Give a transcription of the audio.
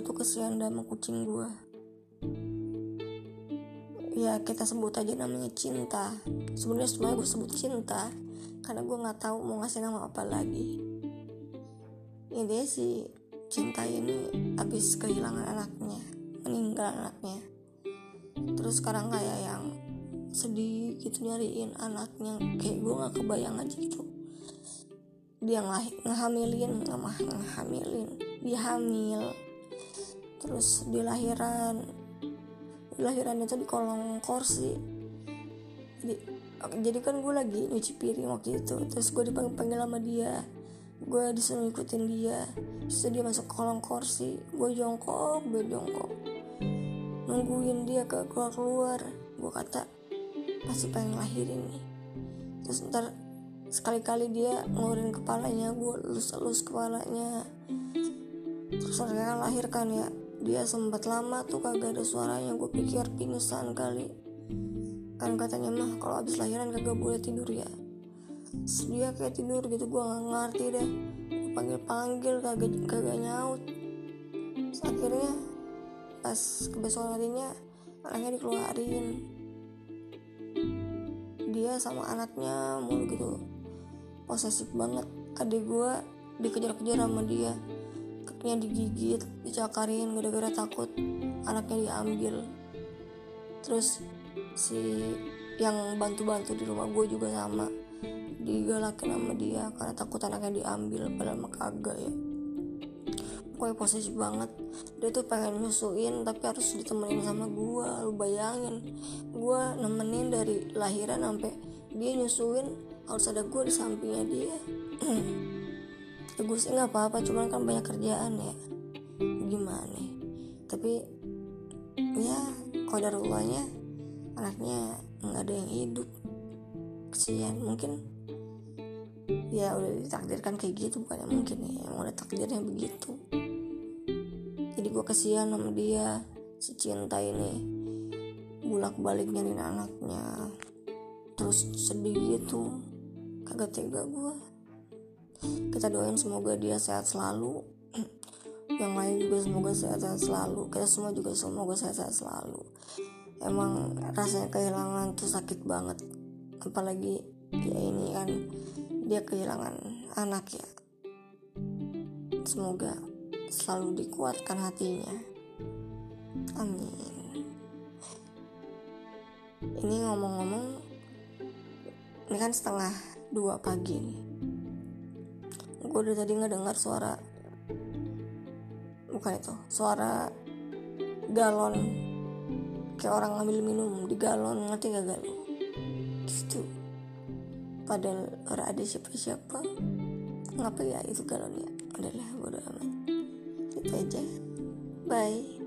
kesian sama kucing gue ya kita sebut aja namanya cinta. Sebenarnya semuanya gue sebut cinta karena gue nggak tahu mau ngasih nama apa lagi. Ya dia si cinta ini habis kehilangan anaknya meninggal anaknya. Terus sekarang kayak yang sedih gitu nyariin anaknya. Kayak gue nggak kebayang aja gitu. Dia ngah ngehamilin nggak ngehamilin dia hamil terus di lahiran di lahiran itu di kolong kursi jadi, jadi kan gue lagi nyuci piring waktu itu terus gue dipanggil panggil sama dia. Gue disuruh ikutin dia. Terus dia masuk ke kolong kursi gue jongkok gue jongkok. Nungguin dia ke keluar keluar gue kata pasti pengen lahirin nih? Terus ntar sekali-kali dia ngeluarin kepalanya gue elus-elus kepalanya. Terus akhirnya kan ya dia sempat lama tuh kagak ada suaranya. Gue pikir pingsan kali. Kan katanya mah kalau habis lahiran kagak boleh tidur ya. Dia kayak tidur gitu gue nggak ngerti deh. Panggil panggil kagak kagak nyaut. Terus akhirnya pas kebesokan harinya anaknya dikeluarin. Dia sama anaknya mulu gitu. Posesif banget. Adik gue dikejar-kejar sama dia kakinya digigit dicakarin gara-gara takut anaknya diambil. Terus si yang bantu-bantu di rumah gue juga sama digalakin sama dia karena takut anaknya diambil padahal mah kagak ya. Pokoknya posesif banget. Dia tuh pengen nyusuin tapi harus ditemenin sama gue lu bayangin gue nemenin dari lahiran sampai dia nyusuin harus ada gue di sampingnya dia ya gue sih nggak apa-apa cuman kan banyak kerjaan ya. Gimana? Tapi ya kodarullahnya anaknya nggak ada yang hidup. Kesian mungkin ya udah ditakdirkan kayak gitu bukannya mungkin ya yang udah takdirnya begitu. Jadi gue kesian sama dia si cinta ini. Bulak balik nyariin anaknya. Terus sedih gitu. Kagak tega gue kita doain semoga dia sehat selalu. Yang lain juga semoga sehat-sehat selalu. Kita semua juga semoga sehat-sehat selalu. Emang rasanya kehilangan tuh sakit banget. Apalagi ya ini kan dia kehilangan anak ya. Semoga selalu dikuatkan hatinya. Amin. Ini ngomong-ngomong ini kan setengah dua pagi nih gue udah tadi ngedengar suara bukan itu suara galon. Kayak orang ngambil minum di galon ngerti gak galon gitu. Padahal orang ada siapa-siapa. Ngapa ya itu galonnya? Adalah bodo amat. Itu aja. Bye